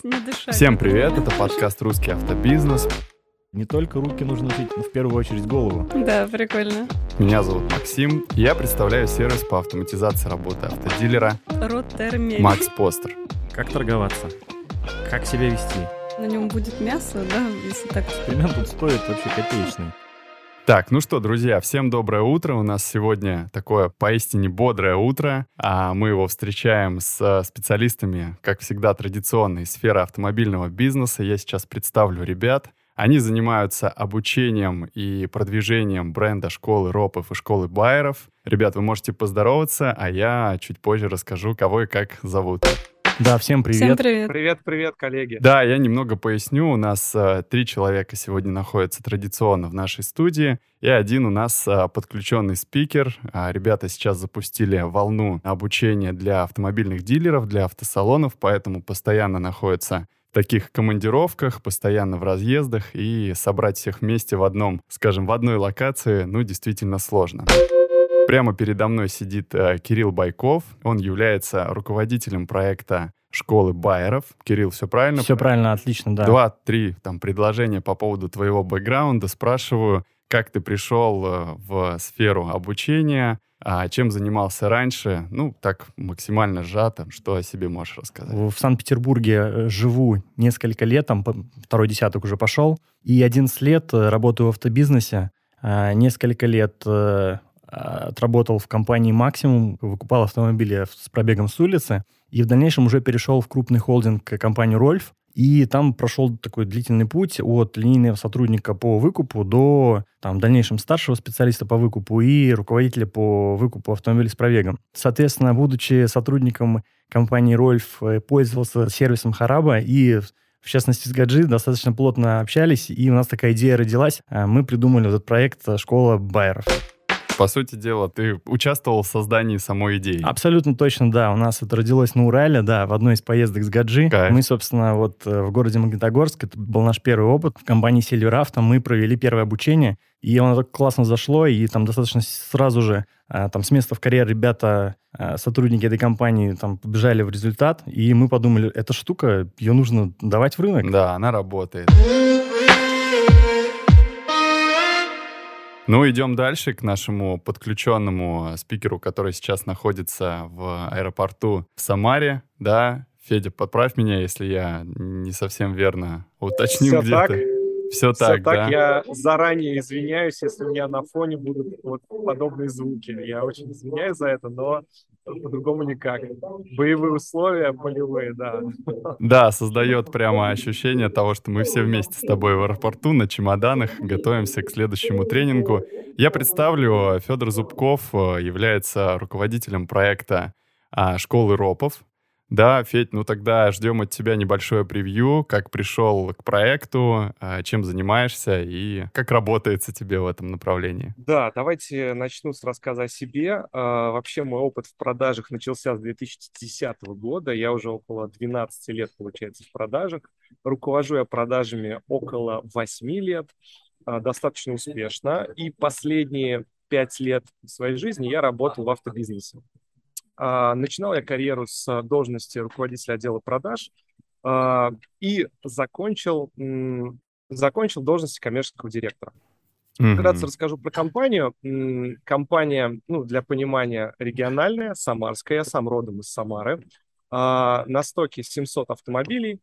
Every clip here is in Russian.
стараюсь не дышать. Всем привет, это подкаст «Русский автобизнес». Не только руки нужно учить, но в первую очередь голову. Да, прикольно. Меня зовут Максим, и я представляю сервис по автоматизации работы автодилера Роттермель. Макс Постер. Как торговаться? Как себя вести? На нем будет мясо, да, если так. Эксперимент тут стоит вообще копеечный. Так, ну что, друзья, всем доброе утро. У нас сегодня такое поистине бодрое утро. А мы его встречаем с э, специалистами, как всегда, традиционной сферы автомобильного бизнеса. Я сейчас представлю ребят. Они занимаются обучением и продвижением бренда школы ропов и школы байеров. Ребят, вы можете поздороваться, а я чуть позже расскажу, кого и как зовут. Да, всем привет. Всем привет. Привет, привет, коллеги. Да, я немного поясню. У нас э, три человека сегодня находятся традиционно в нашей студии, и один у нас э, подключенный спикер. А, ребята сейчас запустили волну обучения для автомобильных дилеров, для автосалонов, поэтому постоянно находятся в таких командировках, постоянно в разъездах, и собрать всех вместе в одном, скажем, в одной локации, ну, действительно сложно. Прямо передо мной сидит э, Кирилл Байков. Он является руководителем проекта школы байеров. Кирилл, все правильно? Все правильно, отлично, да. Два-три там предложения по поводу твоего бэкграунда. Спрашиваю, как ты пришел э, в сферу обучения, а чем занимался раньше? Ну, так максимально сжато. Что о себе можешь рассказать? В Санкт-Петербурге э, живу несколько лет, там второй десяток уже пошел, и 11 лет э, работаю в автобизнесе. Несколько лет отработал в компании «Максимум», выкупал автомобили с пробегом с улицы, и в дальнейшем уже перешел в крупный холдинг компанию «Рольф», и там прошел такой длительный путь от линейного сотрудника по выкупу до там, дальнейшем старшего специалиста по выкупу и руководителя по выкупу автомобилей с пробегом. Соответственно, будучи сотрудником компании «Рольф», э, пользовался сервисом Хараба и в частности, с Гаджи достаточно плотно общались, и у нас такая идея родилась. А Мы придумали этот проект «Школа байеров». По сути дела, ты участвовал в создании самой идеи. Абсолютно точно, да. У нас это родилось на Урале, да, в одной из поездок с Гаджи. Кайф. Мы, собственно, вот э, в городе Магнитогорск, это был наш первый опыт. В компании Silver Auto мы провели первое обучение, и оно так классно зашло, и там достаточно сразу же а, там с места в карьер ребята, а, сотрудники этой компании там побежали в результат, и мы подумали, эта штука, ее нужно давать в рынок. Да, она работает. Ну, идем дальше к нашему подключенному спикеру, который сейчас находится в аэропорту в Самаре. Да, Федя, поправь меня, если я не совсем верно уточнил где-то. так. Все Всё так, так, да? я заранее извиняюсь, если у меня на фоне будут вот подобные звуки. Я очень извиняюсь за это, но по-другому никак. Боевые условия, полевые, да. Да, создает прямо ощущение того, что мы все вместе с тобой в аэропорту на чемоданах готовимся к следующему тренингу. Я представлю, Федор Зубков э, является руководителем проекта а, школы ропов. Да, Федь, ну тогда ждем от тебя небольшое превью, как пришел к проекту, а, чем занимаешься и как работается тебе в этом направлении. Да, давайте начну с рассказа о себе. А, Вообще мой опыт в продажах начался с 2010 года. Я уже около 12 лет, получается, в продажах. Руковожу я продажами около 8 лет, а, достаточно успешно. И последние 5 лет своей жизни я работал в автобизнесе. А, Начинал я карьеру с должности руководителя отдела продаж а, и закончил, закончил должность коммерческого директора. Вкратце Мгм. расскажу про компанию. Компания, ну, для понимания, региональная, самарская, я сам родом из Самары. А, На стоке 700 автомобилей.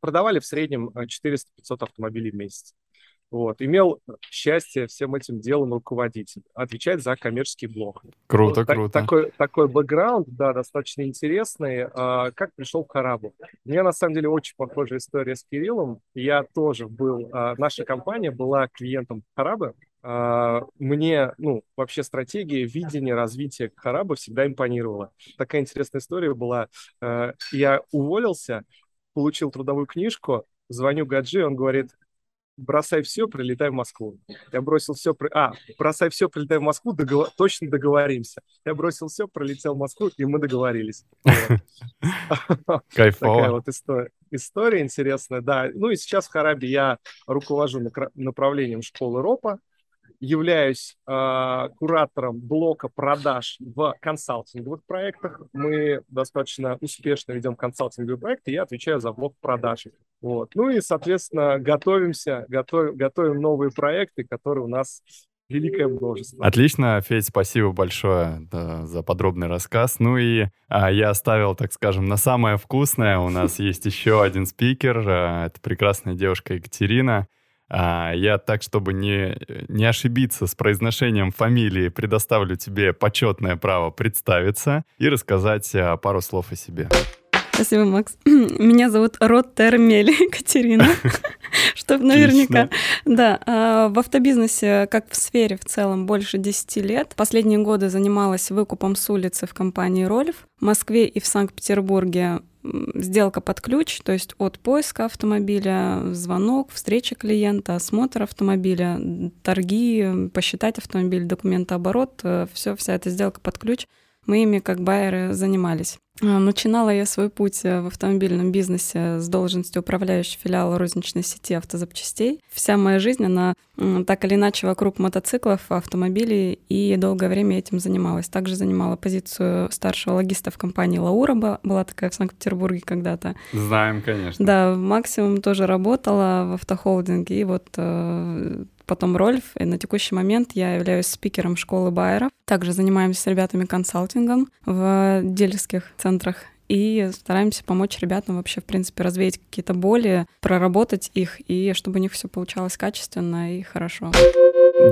Продавали в среднем э, 400-500 автомобилей в месяц. Вот. Имел счастье всем этим делом руководить, отвечать за коммерческий блок. Круто, Вот так- круто. Такой, такой бэкграунд, да, достаточно интересный. А, как пришел в Харабу? У меня, на самом деле, очень похожая история с Кириллом. Я тоже был... а, наша компания была клиентом Харабы. А, мне, ну, вообще стратегия, видение развития Хараба всегда импонировала. Такая интересная история была. А, я уволился, получил трудовую книжку, звоню Гаджи, он говорит, бросай все, прилетай в Москву. Я бросил все, при- а, бросай все, прилетай в Москву, договор- точно договоримся. Я бросил все, пролетел в Москву, и мы договорились. Вот. Такая Кайфово. вот история. История интересная, да. Ну и сейчас в Харабе я руковожу направлением школы РОПа. Являюсь э, куратором блока продаж в консалтинговых проектах. Мы достаточно успешно ведем консалтинговые проекты, я отвечаю за блок продаж. Вот. Ну и, соответственно, готовимся, готов, готовим новые проекты, которые у нас великое множество. Отлично, Федь, спасибо большое да, за подробный рассказ. Ну и а, я оставил, так скажем, на самое вкусное. У нас есть еще один спикер. А, это прекрасная девушка Екатерина. А, я так, чтобы не, не ошибиться с произношением фамилии, предоставлю тебе почетное право представиться и рассказать а, пару слов о себе. Спасибо, Макс. Меня зовут Рот Термель Екатерина, чтобы наверняка. Да, а, в автобизнесе, как в сфере в целом, больше 10 лет. Последние годы занималась выкупом с улицы в компании «Рольф». В Москве и в Санкт-Петербурге сделка под ключ, то есть от поиска автомобиля, звонок, встреча клиента, осмотр автомобиля, торги, посчитать автомобиль, документооборот, э, все, вся эта сделка под ключ. Мы ими как байеры занимались. А, начинала я свой путь э, в автомобильном бизнесе с должностью управляющей филиала розничной сети автозапчастей. Вся моя жизнь, она так или иначе вокруг мотоциклов, автомобилей, и долгое время этим занималась. Также занимала позицию старшего логиста в компании «Лаура», была такая в Санкт-Петербурге когда-то. Знаем, конечно. Да, максимум тоже работала в автохолдинге, и вот э, потом Рольф. И на текущий момент я являюсь спикером школы Байеров. Также занимаемся с ребятами консалтингом в дилерских центрах и стараемся помочь ребятам вообще, в принципе, развеять какие-то боли, проработать их, и чтобы у них все получалось качественно и хорошо.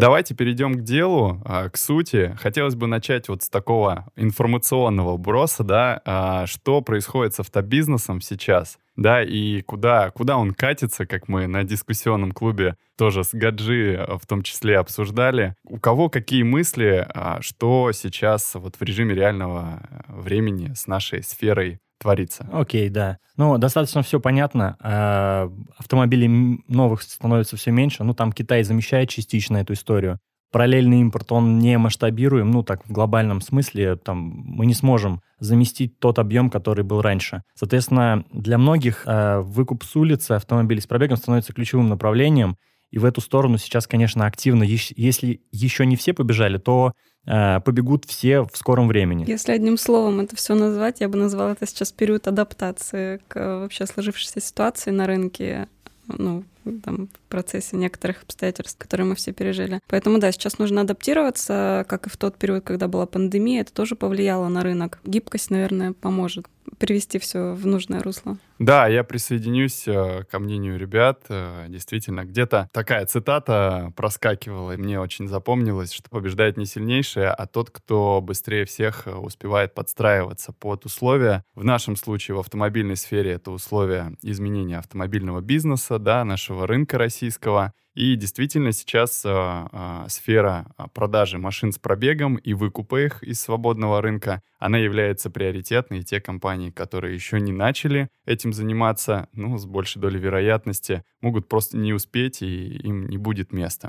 Давайте перейдем к делу, а, к сути. Хотелось бы начать вот с такого информационного броса, да, а, что происходит с автобизнесом сейчас, да, и куда, куда он катится, как мы на дискуссионном клубе тоже с Гаджи а, в том числе обсуждали. У кого какие мысли, что сейчас вот в режиме реального времени с нашей сферой творится. Окей, okay, да. Ну, достаточно все понятно. А, автомобилей новых становится все меньше. Ну, там Китай замещает частично эту историю. Параллельный импорт, он не масштабируем, ну, так, в глобальном смысле, там, мы не сможем заместить тот объем, который был раньше. Соответственно, для многих э, выкуп с улицы автомобилей с пробегом становится ключевым направлением, и в эту сторону сейчас, конечно, активно, если еще не все побежали, то Э, побегут все в скором времени. Если одним словом это все назвать, я бы назвала это сейчас период адаптации к вообще сложившейся ситуации на рынке, ну, там, в процессе некоторых обстоятельств, которые мы все пережили. Поэтому, да, сейчас нужно адаптироваться, как и в тот период, когда была пандемия, это тоже повлияло на рынок. Гибкость, наверное, поможет привести все в нужное русло. Да, я присоединюсь э, ко мнению ребят. Э, действительно, где-то такая цитата проскакивала, и мне очень запомнилось, что побеждает не сильнейший, а тот, кто быстрее всех э, успевает подстраиваться под условия. В нашем случае в автомобильной сфере это условия изменения автомобильного бизнеса, да, нашего рынка российского. И действительно сейчас э, э, сфера продажи машин с пробегом и выкупа их из свободного рынка, она является приоритетной. И те компании, которые еще не начали этим заниматься, ну, с большей долей вероятности, могут просто не успеть, и им не будет места.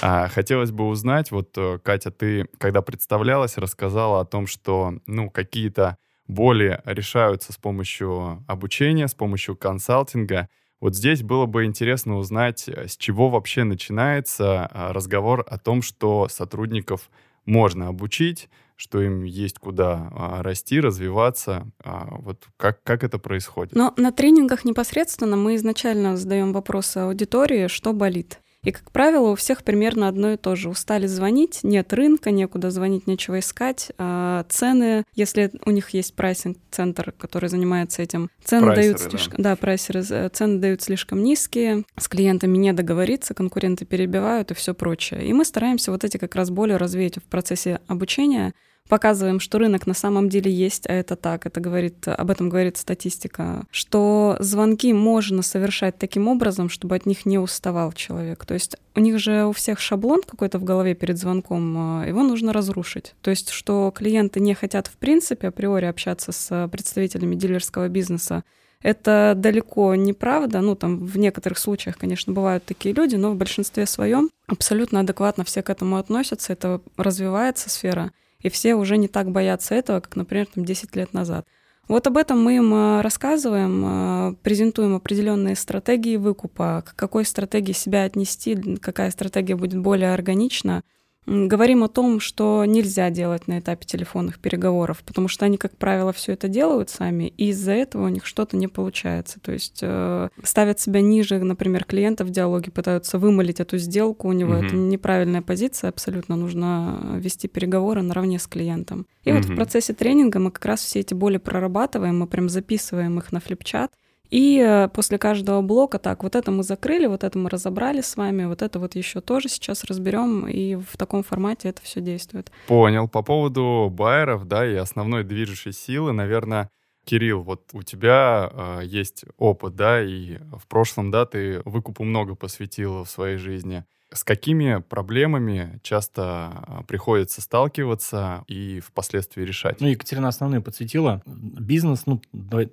А, хотелось бы узнать, вот, э, Катя, ты, когда представлялась, рассказала о том, что, ну, какие-то боли решаются с помощью обучения, с помощью консалтинга. Вот здесь было бы интересно узнать, э, с чего вообще начинается а, разговор о том, что сотрудников можно обучить, что им есть куда а, расти, развиваться. А, вот как, как это происходит? Но на тренингах непосредственно мы изначально задаем вопросы аудитории, что болит. И, как правило, у всех примерно одно и то же. Устали звонить, нет рынка, некуда звонить, нечего искать. А цены, если у них есть прайсинг-центр, который занимается этим, цены прайсеры, дают слишком... Да. да, прайсеры. Э, цены дают слишком низкие, с клиентами не договориться, конкуренты перебивают и все прочее. И мы стараемся вот эти как раз боли развеять в процессе обучения, показываем, что рынок на самом деле есть, а это так, это говорит, об этом говорит статистика, что звонки можно совершать таким образом, чтобы от них не уставал человек. То есть у них же у всех шаблон какой-то в голове перед звонком, а, его нужно разрушить. То есть что клиенты не хотят в принципе априори общаться с представителями дилерского бизнеса, это далеко не правда. Ну, там в некоторых случаях, конечно, бывают такие люди, но в большинстве своем абсолютно адекватно все к этому относятся. Это развивается сфера и все уже не так боятся этого, как, например, там 10 лет назад. Вот об этом мы им э, рассказываем, э, презентуем определенные стратегии выкупа, к какой стратегии себя отнести, какая стратегия будет более органична говорим о том, что нельзя делать на этапе телефонных переговоров, потому что они, как правило, все это делают сами, и из-за этого у них что-то не получается. То есть э, ставят себя ниже, например, клиента в диалоге, пытаются вымолить эту сделку, у него угу. это неправильная позиция, абсолютно нужно вести переговоры наравне с клиентом. И угу. вот в процессе тренинга мы как раз все эти боли прорабатываем, мы прям записываем их на флипчат, и э, после каждого блока так, вот это мы закрыли, вот это мы разобрали с вами, вот это вот еще тоже сейчас разберем, и в таком формате это все действует. Понял. По поводу байеров, да, и основной движущей силы, наверное, Кирилл, вот у тебя э, есть опыт, да, и в прошлом, да, ты выкупу много посвятил в своей жизни. С какими проблемами часто а, приходится сталкиваться и впоследствии решать? Ну, Екатерина основные подсветила. Бизнес, ну,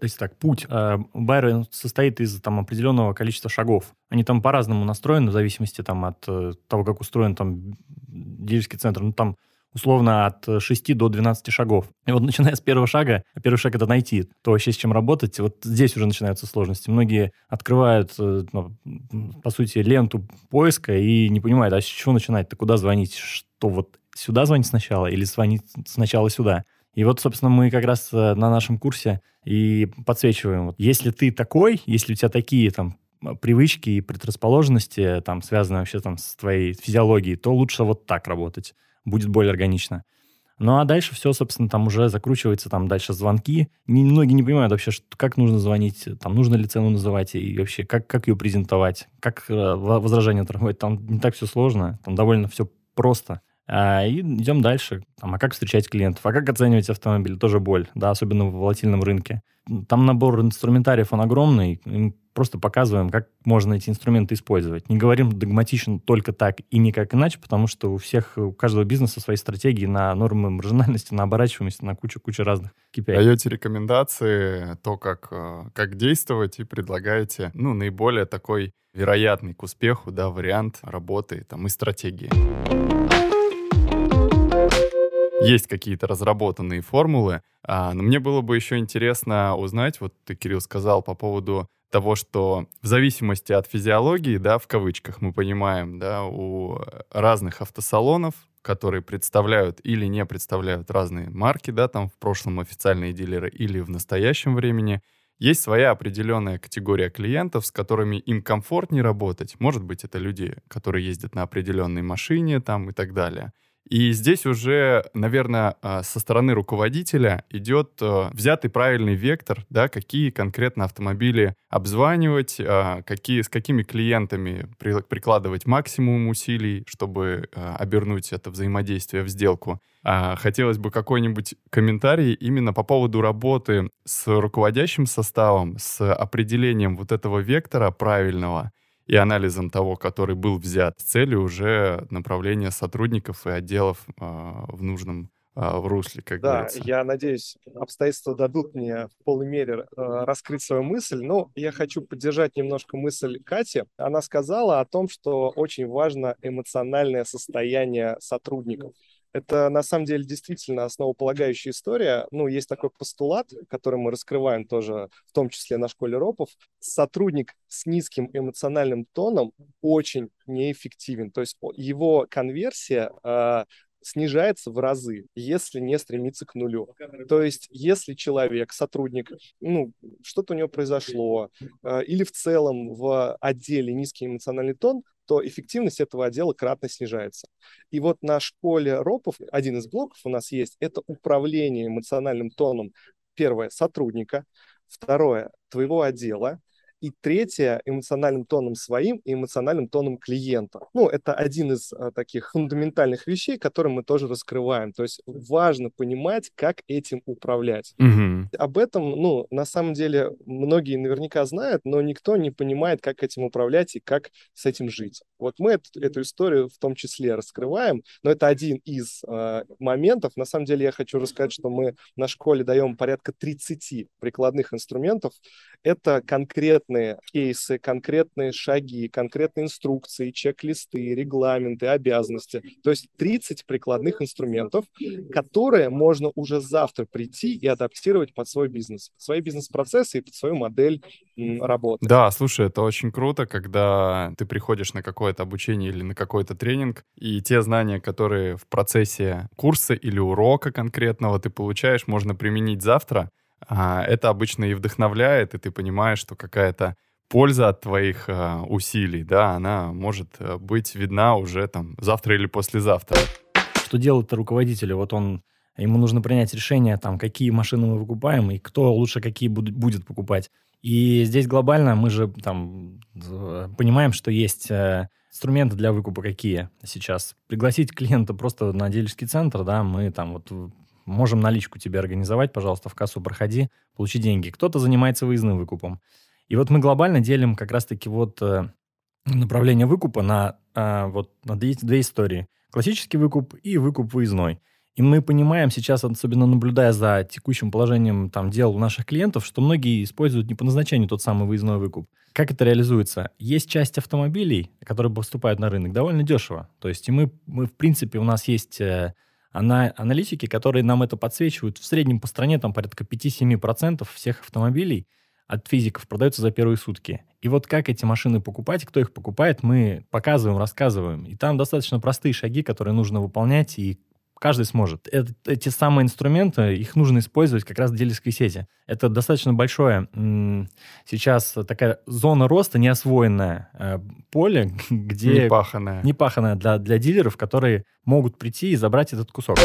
есть так, путь э, состоит из там определенного количества шагов. Они там по-разному настроены, в зависимости там от э, того, как устроен там дилерский центр. Ну, там условно от 6 до 12 шагов. И вот начиная с первого шага, а первый шаг это найти то вообще, с чем работать, вот здесь уже начинаются сложности. Многие открывают, э, ну, по сути, ленту поиска и не понимают, а с чего начинать-то, куда звонить, что вот сюда звонить сначала или звонить сначала сюда. И вот, собственно, мы как раз э, на нашем курсе и подсвечиваем. Вот, если ты такой, если у тебя такие там привычки и предрасположенности, там, связанные вообще там с твоей физиологией, то лучше вот так работать будет более органично. Ну а дальше все, собственно, там уже закручивается, там дальше звонки. Не, многие не понимают вообще, как нужно звонить, там нужно ли цену называть и вообще как, как ее презентовать, как э, возражение торговать. Там не так все сложно, там довольно все просто. А, и идем дальше. Там, а как встречать клиентов, а как оценивать автомобиль, тоже боль, да, особенно в волатильном рынке. Там набор инструментариев, он огромный, просто показываем, как можно эти инструменты использовать. Не говорим догматично только так и никак иначе, потому что у всех, у каждого бизнеса свои стратегии на нормы маржинальности, на оборачиваемость, на кучу-кучу разных KPI. Даете рекомендации, то, как, э, как действовать, и предлагаете, ну, наиболее такой вероятный к успеху, да, вариант работы там и стратегии. Есть какие-то разработанные формулы, а, но мне было бы еще интересно узнать, вот ты, Кирилл, сказал по поводу того, что в зависимости от физиологии, да, в кавычках мы понимаем, да, у разных автосалонов, которые представляют или не представляют разные марки, да, там в прошлом официальные дилеры или в настоящем времени, есть своя определенная категория клиентов, с которыми им комфортнее работать. Может быть, это люди, которые ездят на определенной машине там и так далее. И здесь уже, наверное, а, со стороны руководителя идет а, взятый правильный вектор, да, какие конкретно автомобили обзванивать, а, какие, с какими клиентами прикладывать максимум усилий, чтобы обернуть это взаимодействие в сделку. Хотелось бы какой-нибудь комментарий именно по поводу работы с руководящим составом, с определением вот этого вектора правильного — и анализом того, который был взят, с целью уже направления сотрудников и отделов э, в нужном э, в русле, как да, говорится. я надеюсь, обстоятельства дадут мне в полной мере э, раскрыть свою мысль, но я хочу поддержать немножко мысль Кати. Она сказала о том, что очень важно эмоциональное состояние сотрудников. Это на самом деле действительно основополагающая история. Ну, есть такой постулат, который мы раскрываем тоже, в том числе на школе РОПов. Сотрудник с низким эмоциональным тоном очень неэффективен. То есть его конверсия э, снижается в разы, если не стремиться к нулю. То есть, если человек, сотрудник, ну, что-то у него произошло, э, или в целом в отделе низкий эмоциональный тон, то эффективность этого отдела кратно снижается. И вот на школе РОПов один из блоков у нас есть, это управление эмоциональным тоном. Первое, сотрудника. Второе, твоего отдела. И третье, эмоциональным тоном своим и эмоциональным тоном клиента. Ну, это один из а, таких фундаментальных вещей, которые мы тоже раскрываем. То есть важно понимать, как этим управлять. Угу. Об этом, ну, на самом деле, многие наверняка знают, но никто не понимает, как этим управлять и как с этим жить. Вот мы эту, эту историю в том числе раскрываем, но это один из э, моментов. На самом деле я хочу рассказать, что мы на школе даем порядка 30 прикладных инструментов. Это конкретно конкретные кейсы, конкретные шаги, конкретные инструкции, чек-листы, регламенты, обязанности. То есть 30 прикладных инструментов, которые можно уже завтра прийти и адаптировать под свой бизнес, свои бизнес-процессы и под свою модель работы. Да, слушай, это очень круто, когда ты приходишь на какое-то обучение или на какой-то тренинг, и те знания, которые в процессе курса или урока конкретного ты получаешь, можно применить завтра. А, это обычно и вдохновляет, и ты понимаешь, что какая-то польза от твоих а, усилий, да, она может э, быть видна уже там завтра или послезавтра. Что делает руководитель? Вот он ему нужно принять решение, там, какие машины мы выкупаем и кто лучше какие будет, покупать. И здесь глобально мы же там понимаем, что есть э, инструменты для выкупа какие сейчас. Пригласить клиента просто на дилерский центр, да, мы там вот можем наличку тебе организовать, пожалуйста, в кассу проходи, получи деньги. Кто-то занимается выездным выкупом. И вот мы глобально делим как раз-таки вот э, направление выкупа на э, вот на две, истории. Классический выкуп и выкуп выездной. И мы понимаем сейчас, особенно наблюдая за текущим положением там, дел у наших клиентов, что многие используют не по назначению тот самый выездной выкуп. Как это реализуется? Есть часть автомобилей, которые поступают на рынок довольно дешево. То есть и мы, мы в принципе, у нас есть э, ана- аналитики, которые нам это подсвечивают. В среднем по стране там порядка 5-7% всех автомобилей от физиков продаются за первые сутки. И вот как эти машины покупать, кто их покупает, мы показываем, рассказываем. И там достаточно простые шаги, которые нужно выполнять, и каждый сможет. Это, эти самые инструменты, их нужно использовать как раз в дилерской сети. Это достаточно большое сейчас такая зона роста, неосвоенное э, поле, где... Непаханное. Непаханное для, для дилеров, которые могут прийти и забрать этот кусок.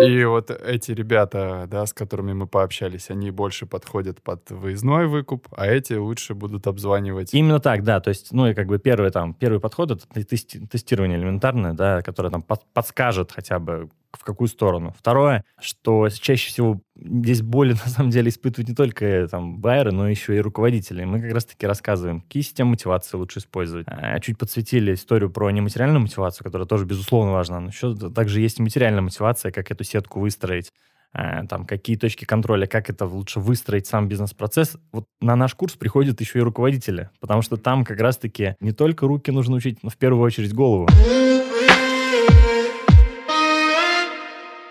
И вот эти ребята, да, с которыми мы пообщались, они больше подходят под выездной выкуп, а эти лучше будут обзванивать. Именно так, да. То есть, ну и как бы первый там, первый подход — это тестирование элементарное, да, которое там подскажет хотя бы, в какую сторону. Второе, что чаще всего здесь боли на самом деле испытывают не только э, там байеры, но еще и руководители. Мы как раз-таки рассказываем, какие системы мотивации лучше использовать. А, чуть подсветили историю про нематериальную мотивацию, которая тоже безусловно важна. Но еще также есть и материальная мотивация, как эту сетку выстроить а, там, какие точки контроля, как это лучше выстроить сам бизнес-процесс. Вот на наш курс приходят еще и руководители, потому что там как раз-таки не только руки нужно учить, но в первую очередь голову.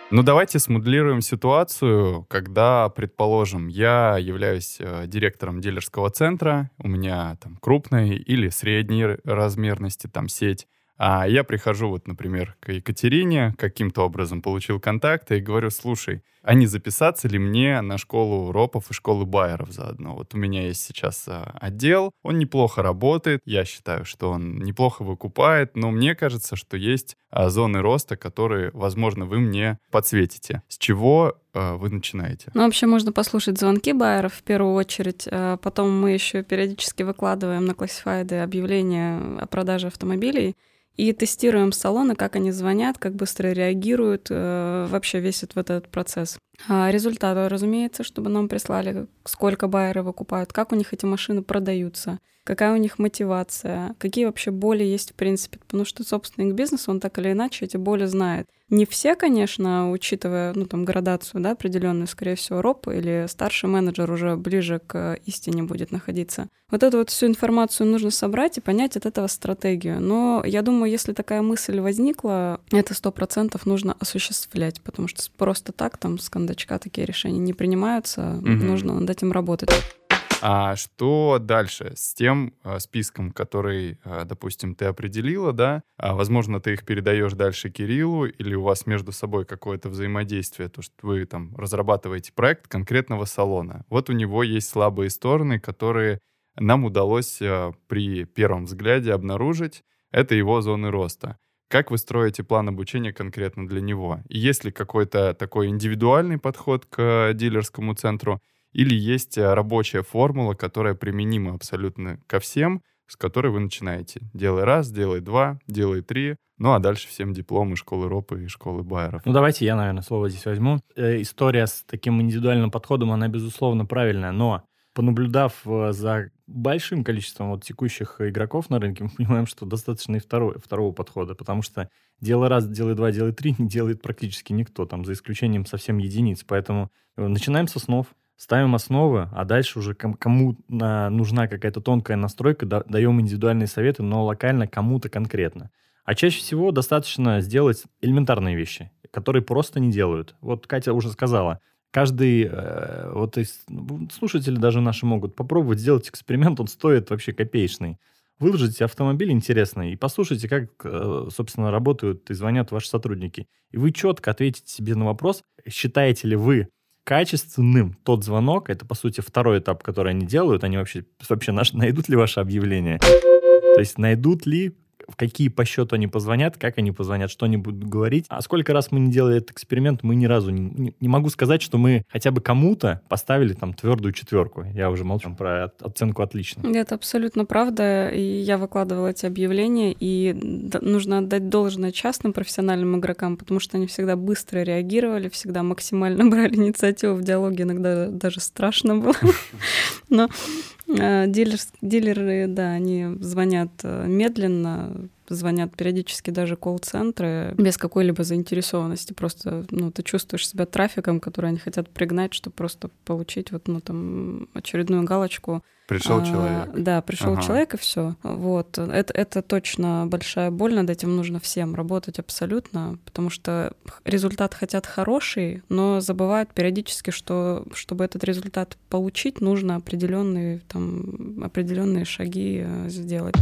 Ну, давайте смоделируем ситуацию, когда, предположим, я являюсь э, директором дилерского центра, у меня там крупная или средней размерности там сеть, а я прихожу вот, например, к Екатерине, каким-то образом получил контакты и говорю, слушай, а не записаться ли мне на школу ропов и школу байеров заодно? Вот у меня есть сейчас а, отдел, он неплохо работает, я считаю, что он неплохо выкупает, но мне кажется, что есть а, зоны роста, которые, возможно, вы мне подсветите. С чего а, вы начинаете? Ну, вообще можно послушать звонки байеров в первую очередь. Потом мы еще периодически выкладываем на классифайды объявления о продаже автомобилей и тестируем салоны, как они звонят, как быстро реагируют, э, вообще весь вот этот процесс. А результаты, разумеется, чтобы нам прислали, сколько байеры выкупают, как у них эти машины продаются, какая у них мотивация, какие вообще боли есть в принципе, потому что собственник бизнеса, он так или иначе эти боли знает. Не все, конечно, учитывая, ну, там, градацию, да, определенную, скорее всего, РОП или старший менеджер уже ближе к истине будет находиться. Вот эту вот всю информацию нужно собрать и понять от этого стратегию. Но я думаю, если такая мысль возникла, это сто процентов нужно осуществлять, потому что просто так там с кондачка такие решения не принимаются, угу. нужно над этим работать. А что дальше с тем э, списком, который, э, допустим, ты определила, да? А, возможно, ты их передаешь дальше Кириллу, или у вас между собой какое-то взаимодействие, то, что вы там разрабатываете проект конкретного салона. Вот у него есть слабые стороны, которые нам удалось э, при первом взгляде обнаружить. Это его зоны роста. Как вы строите план обучения конкретно для него? И есть ли какой-то такой индивидуальный подход к дилерскому центру, или есть э, рабочая формула, которая применима абсолютно ко всем, с которой вы начинаете. Делай раз, делай два, делай три, ну а дальше всем дипломы школы ропы и школы байеров. Ну давайте я, наверное, слово здесь возьму. Э, история с таким индивидуальным подходом, она, безусловно, правильная, но понаблюдав э, за большим количеством вот текущих игроков на рынке, мы понимаем, что достаточно и второго, второго подхода, потому что делай раз, делай два, делай три не делает практически никто, там, за исключением совсем единиц. Поэтому начинаем со снов, ставим основы, а дальше уже кому нужна какая-то тонкая настройка, даем индивидуальные советы, но локально кому-то конкретно. А чаще всего достаточно сделать элементарные вещи, которые просто не делают. Вот Катя уже сказала, каждый, э, вот из, ну, слушатели даже наши могут попробовать сделать эксперимент, он стоит вообще копеечный. Выложите автомобиль интересный и послушайте, как, э, собственно, работают и звонят ваши сотрудники. И вы четко ответите себе на вопрос, считаете ли вы качественным тот звонок, это, по сути, второй этап, который они делают, они вообще, вообще наш, найдут ли ваше объявление? То есть найдут ли в какие по счету они позвонят, как они позвонят, что они будут говорить. А сколько раз мы не делали этот эксперимент, мы ни разу не, не, могу сказать, что мы хотя бы кому-то поставили там твердую четверку. Я уже молчу про оценку отлично. Это абсолютно правда. И я выкладывала эти объявления, и нужно отдать должное частным профессиональным игрокам, потому что они всегда быстро реагировали, всегда максимально брали инициативу в диалоге, иногда даже страшно было. Но э, дилеры, да, они звонят э, медленно, звонят периодически даже колл-центры без какой-либо заинтересованности. Просто, ну, ты чувствуешь себя трафиком, который они хотят пригнать, чтобы просто получить вот, ну, там, очередную галочку. Пришел а, человек. Да, пришел ага. человек и все. Вот. Это, это точно большая боль, над этим нужно всем работать абсолютно, потому что результат хотят хороший, но забывают периодически, что чтобы этот результат получить, нужно определенные, там, определенные шаги э, сделать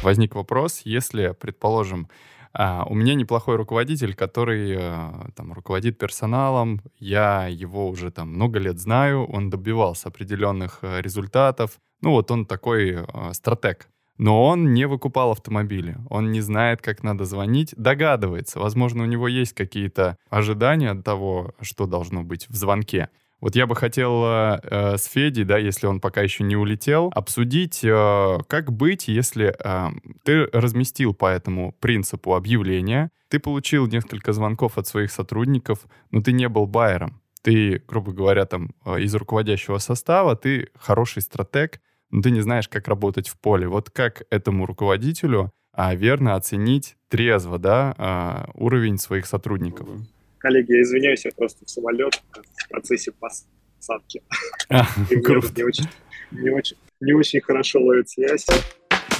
возник вопрос, если, предположим, а, у меня неплохой руководитель, который а, там руководит персоналом, я его уже там много лет знаю, он добивался определенных а, результатов, ну вот он такой стратег. Но он не выкупал автомобили, он не знает, как надо звонить, догадывается. Возможно, у него есть какие-то ожидания от того, что должно быть в звонке. Вот я бы хотел э, с Федей, да, если он пока еще не улетел, обсудить, э, как быть, если э, ты разместил по этому принципу объявления, ты получил несколько звонков от своих сотрудников, но ты не был байером. Ты, грубо говоря, там э, из руководящего состава, ты хороший стратег, но ты не знаешь, как работать в поле. Вот как этому руководителю а, верно оценить трезво да, а, уровень своих сотрудников? Коллеги, я извиняюсь, я просто в самолет в процессе посадки. А, не очень, не, очень, не очень хорошо ловит связь.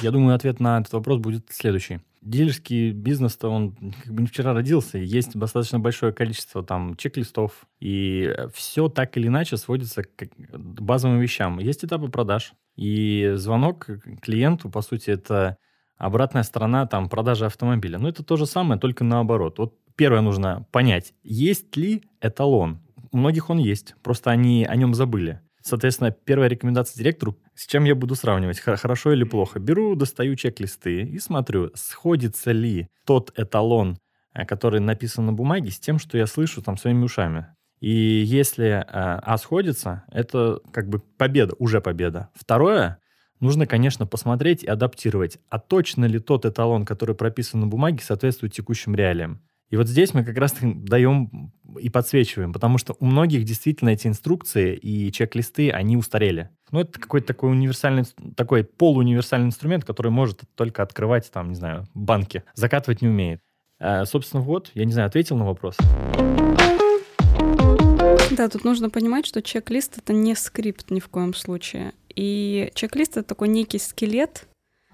Я думаю, ответ на этот вопрос будет следующий. Дилерский бизнес-то, он как бы не вчера родился, есть достаточно большое количество там чек-листов, и все так или иначе сводится к базовым вещам. Есть этапы продаж, и звонок клиенту, по сути, это обратная сторона там продажи автомобиля. Но это то же самое, только наоборот. Вот первое нужно понять, есть ли эталон. У многих он есть, просто они о нем забыли. Соответственно, первая рекомендация директору, с чем я буду сравнивать, хорошо или плохо. Беру, достаю чек-листы и смотрю, сходится ли тот эталон, э, который написан на бумаге, с тем, что я слышу там своими ушами. И если э, А сходится, это как бы победа, уже победа. Второе, нужно, конечно, посмотреть и адаптировать, а точно ли тот эталон, который прописан на бумаге, соответствует текущим реалиям. И вот здесь мы как раз даем и подсвечиваем, потому что у многих действительно эти инструкции и чек-листы, они устарели. Ну, это какой-то такой универсальный, такой полууниверсальный инструмент, который может только открывать, там, не знаю, банки. Закатывать не умеет. А, собственно, вот, я не знаю, ответил на вопрос. Да, тут нужно понимать, что чек-лист — это не скрипт ни в коем случае. И чек-лист — это такой некий скелет,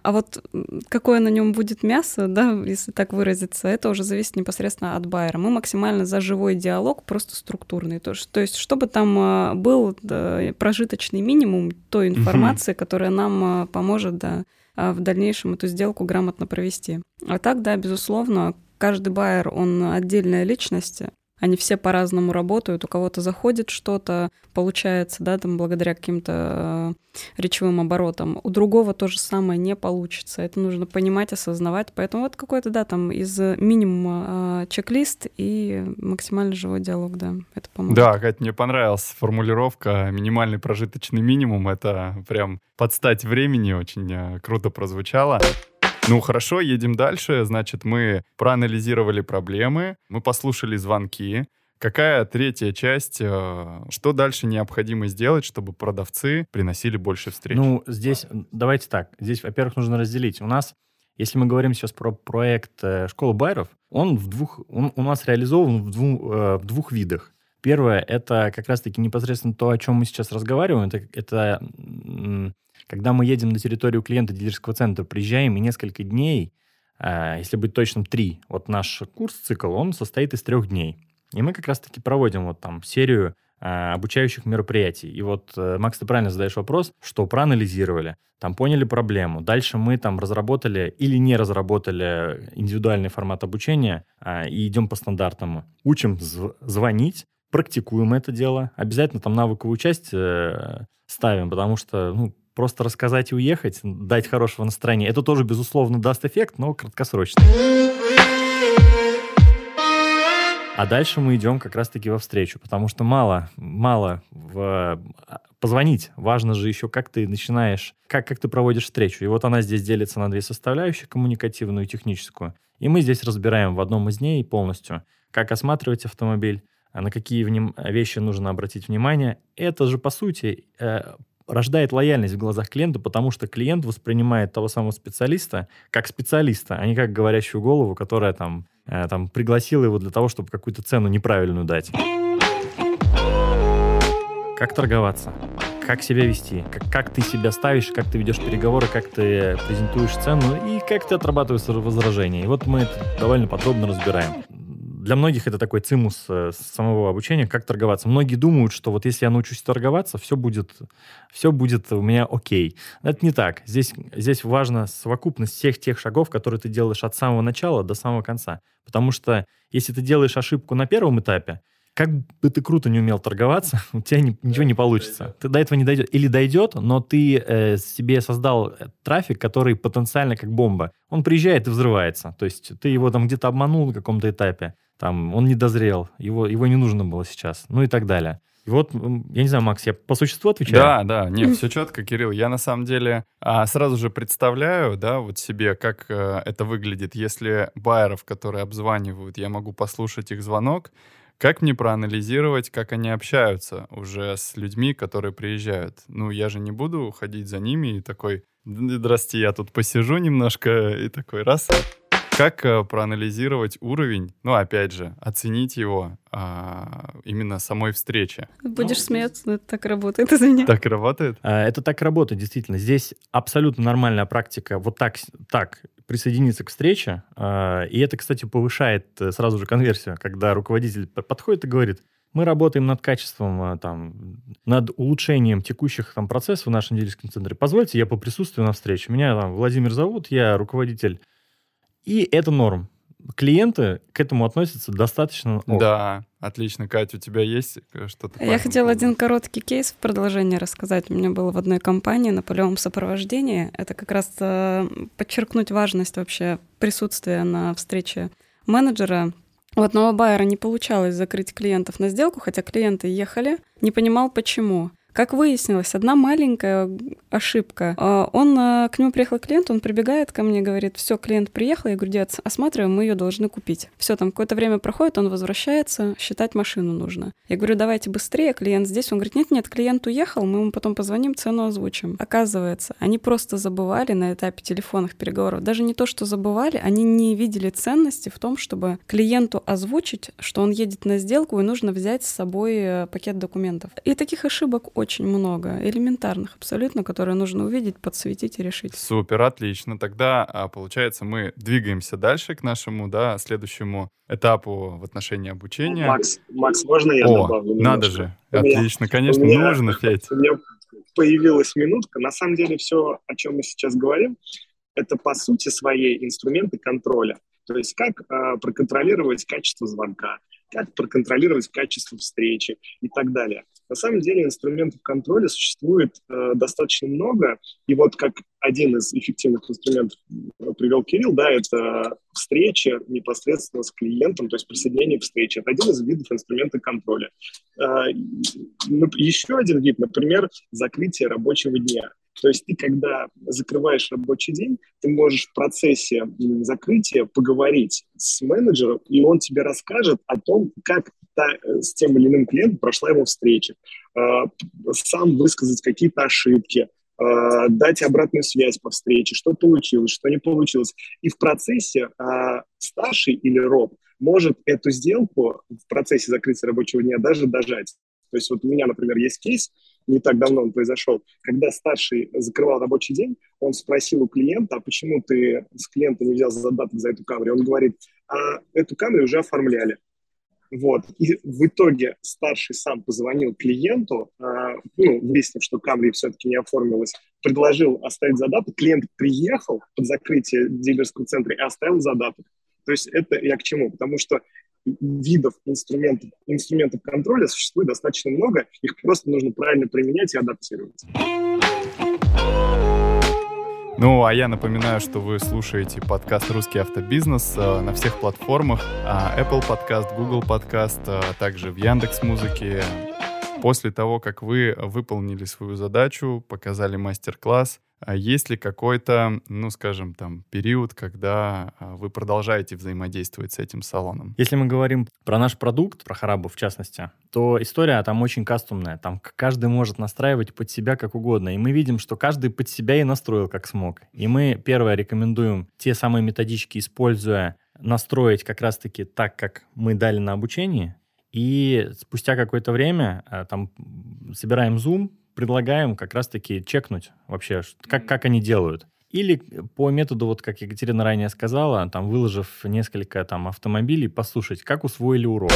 а вот какое на нем будет мясо, да, если так выразиться, это уже зависит непосредственно от байера. Мы максимально за живой диалог, просто структурный. То, то есть, чтобы там а, был да, прожиточный минимум той информации, угу. которая нам а, поможет да, а, в дальнейшем эту сделку грамотно провести. А так, да, безусловно, каждый байер, он отдельная личность, они все по-разному работают, у кого-то заходит что-то, получается, да, там благодаря каким-то э, речевым оборотам, у другого то же самое не получится. Это нужно понимать, осознавать. Поэтому вот какой-то, да, там из минимума э, чек-лист и максимально живой диалог, да, это поможет. Да, Кать, мне понравилась формулировка минимальный прожиточный минимум. Это прям под стать времени очень э, круто прозвучало. Ну хорошо, едем дальше. Значит, мы проанализировали проблемы, мы послушали звонки. Какая третья часть? Э, что дальше необходимо сделать, чтобы продавцы приносили больше встреч? Ну, здесь давайте так. Здесь, во-первых, нужно разделить. У нас, если мы говорим сейчас про проект э, «Школа байеров», он, в двух, он у нас реализован в, двух, э, в двух видах. Первое, это как раз-таки непосредственно то, о чем мы сейчас разговариваем. Это, это когда мы едем на территорию клиента дилерского центра, приезжаем и несколько дней, а, если быть точным, три. Вот наш курс-цикл, он состоит из трех дней. И мы как раз-таки проводим вот там серию а, обучающих мероприятий. И вот, э, Макс, ты правильно задаешь вопрос, что проанализировали, там поняли проблему. Дальше мы там разработали или не разработали индивидуальный формат обучения а, и идем по стандартному. Учим звонить, практикуем это дело. Обязательно там навыковую часть э, ставим, потому что ну, просто рассказать и уехать, дать хорошего настроения, это тоже, безусловно, даст эффект, но краткосрочно. А дальше мы идем как раз-таки во встречу, потому что мало, мало в... позвонить. Важно же еще, как ты начинаешь, как, как ты проводишь встречу. И вот она здесь делится на две составляющие, коммуникативную и техническую. И мы здесь разбираем в одном из ней полностью, как осматривать автомобиль, а на какие вещи нужно обратить внимание. Это же, по сути, э, рождает лояльность в глазах клиента, потому что клиент воспринимает того самого специалиста как специалиста, а не как говорящую голову, которая там Э, там, пригласил его для того, чтобы какую-то цену неправильную дать. Как торговаться? Как себя вести? Как, как ты себя ставишь, как ты ведешь переговоры, как ты презентуешь цену и как ты отрабатываешь возражения. И вот мы это довольно подробно разбираем для многих это такой цимус э, самого обучения, как торговаться. Многие думают, что вот если я научусь торговаться, все будет, все будет у меня окей. Это не так. Здесь, здесь важна совокупность всех тех шагов, которые ты делаешь от самого начала до самого конца. Потому что если ты делаешь ошибку на первом этапе, как бы ты круто не умел торговаться, у тебя не, ничего не получится. Ты до этого не дойдет. Или дойдет, но ты э, себе создал э, трафик, который потенциально как бомба. Он приезжает и взрывается. То есть ты его там где-то обманул на каком-то этапе там, он не дозрел, его, его не нужно было сейчас, ну и так далее. И вот, я не знаю, Макс, я по существу отвечаю? Да, да, нет, все четко, Кирилл. Я на самом деле а, сразу же представляю, да, вот себе, как а, это выглядит, если байеров, которые обзванивают, я могу послушать их звонок, как мне проанализировать, как они общаются уже с людьми, которые приезжают? Ну, я же не буду ходить за ними и такой, здрасте, я тут посижу немножко, и такой раз, как э, проанализировать уровень, ну, опять же, оценить его а, именно самой встречи? Будешь ну, смеяться, но это так работает, извини. Так работает? А, это так работает, действительно. Здесь абсолютно нормальная практика вот так, так присоединиться к встрече. А, и это, кстати, повышает э, сразу же конверсию, когда руководитель подходит и говорит, мы работаем над качеством, а, там, над улучшением текущих там, процессов в нашем дилерском центре. Позвольте, я поприсутствую на встрече. Меня там Владимир зовут, я руководитель и это норм. Клиенты к этому относятся достаточно ок. Да, отлично. Катя, у тебя есть э, что-то? Я хотела один короткий кейс в продолжение рассказать. У меня было в одной компании на полевом сопровождении. Это как раз э, подчеркнуть важность вообще присутствия на встрече менеджера. У одного байера не получалось закрыть клиентов на сделку, хотя клиенты ехали, не понимал почему. Как выяснилось, одна маленькая ошибка. А, он, а, к нему приехал клиент, он прибегает ко мне, говорит, все, клиент приехал, я говорю, дед, осматриваем, мы ее должны купить. Все, там какое-то время проходит, он возвращается, считать машину нужно. Я говорю, давайте быстрее, клиент здесь. Он говорит, нет-нет, клиент уехал, мы ему потом позвоним, цену озвучим. Оказывается, они просто забывали на этапе телефонных переговоров. Даже не то, что забывали, они не видели ценности в том, чтобы клиенту озвучить, что он едет на сделку и нужно взять с собой э, пакет документов. И таких ошибок очень очень много, элементарных абсолютно, которые нужно увидеть, подсветить и решить. Супер, отлично. Тогда, а, получается, мы двигаемся дальше к нашему, да, следующему этапу в отношении обучения. Макс, Макс можно я О, добавлю? Немножко? надо же. Отлично, меня, конечно, меня, нужно, Федь. У меня появилась минутка. На самом деле все, о чем мы сейчас говорим, это по сути своей инструменты контроля. То есть как э, проконтролировать качество звонка, как проконтролировать качество встречи и так далее. На самом деле инструментов контроля существует э, достаточно много, и вот как один из эффективных инструментов э, привел Кирилл, да, это встреча непосредственно с клиентом, то есть присоединение к встрече. Это один из видов инструмента контроля. Э, еще один вид, например, закрытие рабочего дня. То есть ты, когда закрываешь рабочий день, ты можешь в процессе закрытия поговорить с менеджером, и он тебе расскажет о том, как та, э, с тем или иным клиентом прошла его встреча, а, сам высказать какие-то ошибки, а, дать обратную связь по встрече, что получилось, что не получилось. И в процессе а, старший или роб может эту сделку в процессе закрытия рабочего дня даже дожать. То есть вот у меня, например, есть кейс, не так давно он произошел, когда старший закрывал рабочий день, он спросил у клиента, а почему ты с клиента не взял задаток за эту камеру? Он говорит, а эту камеру уже оформляли. Вот. И в итоге старший сам позвонил клиенту, э, ну, выяснив, что камера все-таки не оформилась, предложил оставить задаток. Клиент приехал под закрытие дилерского центра и оставил задаток. То есть это я к чему? Потому что видов инструментов, инструментов контроля существует достаточно много, их просто нужно правильно применять и адаптировать. Ну, а я напоминаю, что вы слушаете подкаст «Русский автобизнес» э, на всех платформах. А Apple подкаст, Google подкаст, а также в Яндекс Музыке. После того, как вы выполнили свою задачу, показали мастер-класс, а есть ли какой-то, ну, скажем, там, период, когда а, вы продолжаете взаимодействовать с этим салоном? Если мы говорим про наш продукт, про Харабу в частности, то история там очень кастомная. Там каждый может настраивать под себя как угодно. И мы видим, что каждый под себя и настроил как смог. И мы, первое, рекомендуем те самые методички, используя, настроить как раз-таки так, как мы дали на обучении. И спустя какое-то время а, там собираем Zoom, предлагаем как раз-таки чекнуть вообще, как, как они делают. Или по методу, вот как Екатерина ранее сказала, там, выложив несколько там автомобилей, послушать, как усвоили урок.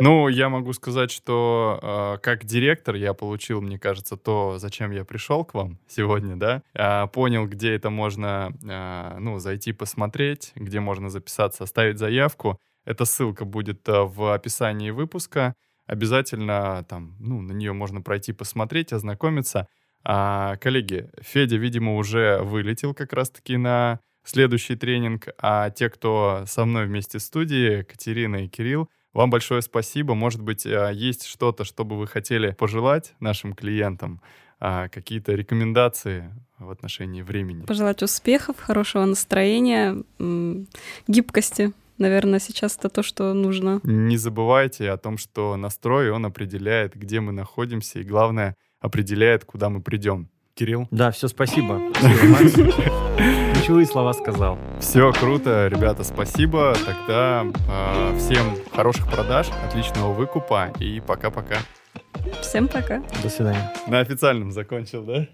Ну, я могу сказать, что э, как директор я получил, мне кажется, то, зачем я пришел к вам сегодня, да, э, понял, где это можно, э, ну, зайти посмотреть, где можно записаться, оставить заявку. Эта ссылка будет в описании выпуска обязательно там, ну, на нее можно пройти, посмотреть, ознакомиться. А, коллеги, Федя, видимо, уже вылетел как раз-таки на следующий тренинг, а те, кто со мной вместе в студии, Катерина и Кирилл, вам большое спасибо. Может быть, а, есть что-то, что бы вы хотели пожелать нашим клиентам, а, какие-то рекомендации в отношении времени? Пожелать успехов, хорошего настроения, гибкости наверное, сейчас это то, что нужно. Не забывайте о том, что настрой, он определяет, где мы находимся, и главное, определяет, куда мы придем. Кирилл? Да, все, спасибо. Спасибо, Ключевые слова сказал. Все, круто, ребята, спасибо. Тогда э, всем хороших продаж, отличного выкупа и пока-пока. Всем пока. До свидания. На официальном закончил, да?